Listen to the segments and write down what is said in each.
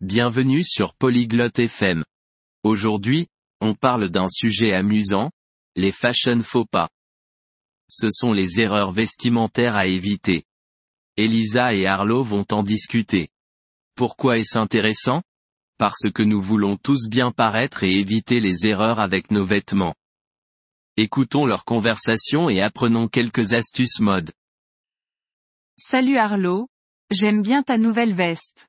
Bienvenue sur Polyglotte FM. Aujourd'hui, on parle d'un sujet amusant, les fashion faux pas. Ce sont les erreurs vestimentaires à éviter. Elisa et Arlo vont en discuter. Pourquoi est-ce intéressant Parce que nous voulons tous bien paraître et éviter les erreurs avec nos vêtements. Écoutons leur conversation et apprenons quelques astuces mode. Salut Arlo, j'aime bien ta nouvelle veste.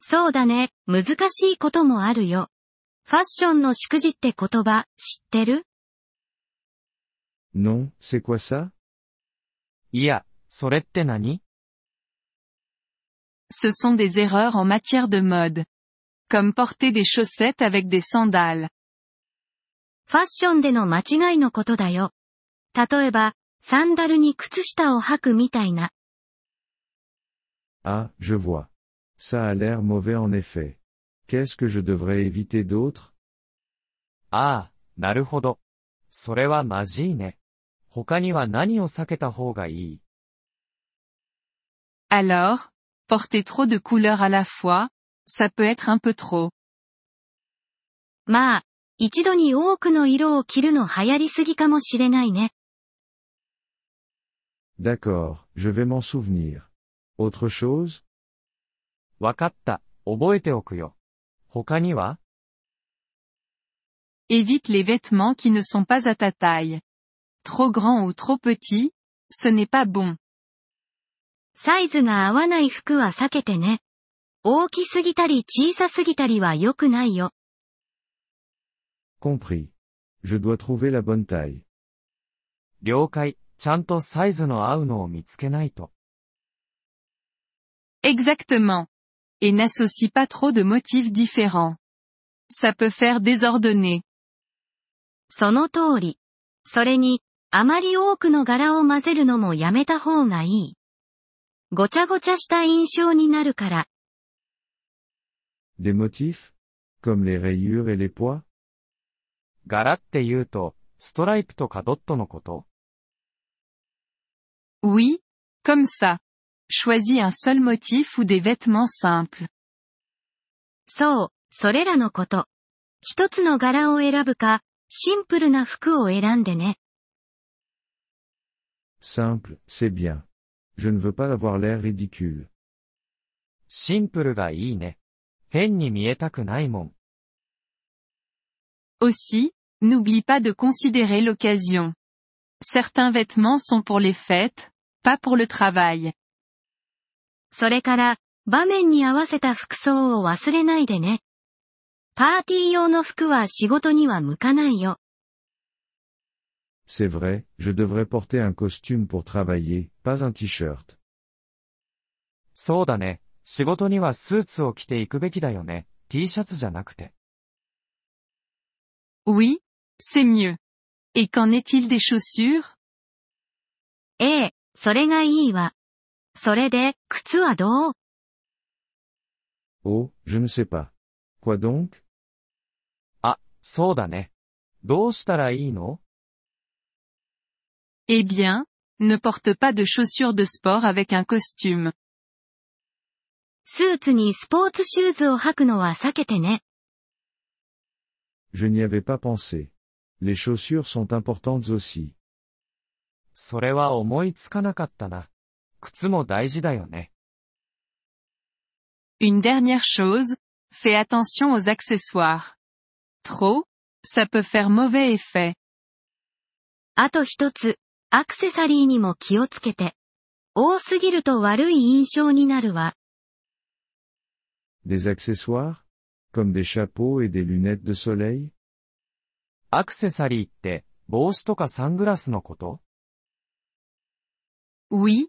そうだね、難しいこともあるよ。ファッションの祝辞って言葉、知ってる Non, c'est quoi ça? いや、それって何 Ce sont des erreurs en matière de mode. Comme porter des chaussettes avec des sandales. ファッションでの間違いのことだよ。例えば、サンダルに靴下を履くみたいな。あ、je vois. Ça a l'air mauvais en effet. Qu'est-ce que je devrais éviter d'autre? Ah, ああ、なるほど。それはまじいね。他には何を避けた方がいい Alors, porter trop de couleurs à la fois, ça peut être un peu trop. D'accord, je vais m'en souvenir. Autre chose? わかった、覚えておくよ。他には Évite les vêtements qui ne sont pas à ta taille. Trop grand ou trop petit, ce n'est pas bon. サイズが合わない服は避けてね。大きすぎたり小さすぎたりは良くないよ。compris. Je dois trouver la bonne taille. 了解。ちゃんとサイズの合うのを見つけないと。exactement. et n'associe pas trop de motifs différents. Ça peut faire désordonné. その通り。それに、あまり多くの柄を混ぜるのもやめた方がいい。ごちゃごちゃした印象になるから。Des motifs? Comme les rayures et les poids? 柄って言うと、ストライプとかドットのこと Oui, comme ça. Choisis un seul motif ou des vêtements simples. Simple, c'est bien. Je ne veux pas avoir l'air ridicule. Aussi, n'oublie pas de considérer l'occasion. Certains vêtements sont pour les fêtes, pas pour le travail. それから、場面に合わせた服装を忘れないでね。パーティー用の服は仕事には向かないよ。C'est vrai, je devrais porter un costume pour travailler, pas un t-shirt. そうだね。仕事にはスーツを着ていくべきだよね。T シャツじゃなくて。Oui, c'est mieux. Et qu'en est-il des chaussures? ええ、それがいいわ。Oh, je ne sais pas. Quoi donc? あ、そうだね。どうしたらいいの Eh bien, ne porte pas de chaussures de sport avec un costume. Je n'y avais pas pensé. Les chaussures sont importantes aussi. 靴も大事だよね。Une dernière chose, fais attention aux accessoires. Trop, ça peut faire mauvais effet. あと一つ、アクセサリーにも気をつけて。多すぎると悪い印象になるわ。Des accessoires? Comme des chapeaux et des lunettes de soleil? アクセサリーって、帽子とかサングラスのこと Oui,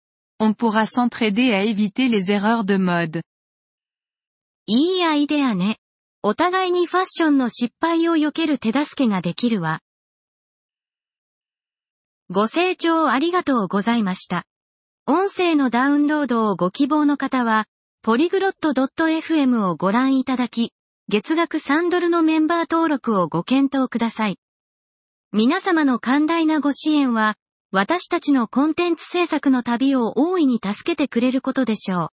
on pourra s'entraider à éviter les erreurs de mode. いいアイデアね。お互いにファッションの失敗を避ける手助けができるわ。ご清聴ありがとうございました。音声のダウンロードをご希望の方は、ポリグロット .fm をご覧いただき、月額3ドルのメンバー登録をご検討ください。皆様の寛大なご支援は、私たちのコンテンツ制作の旅を大いに助けてくれることでしょう。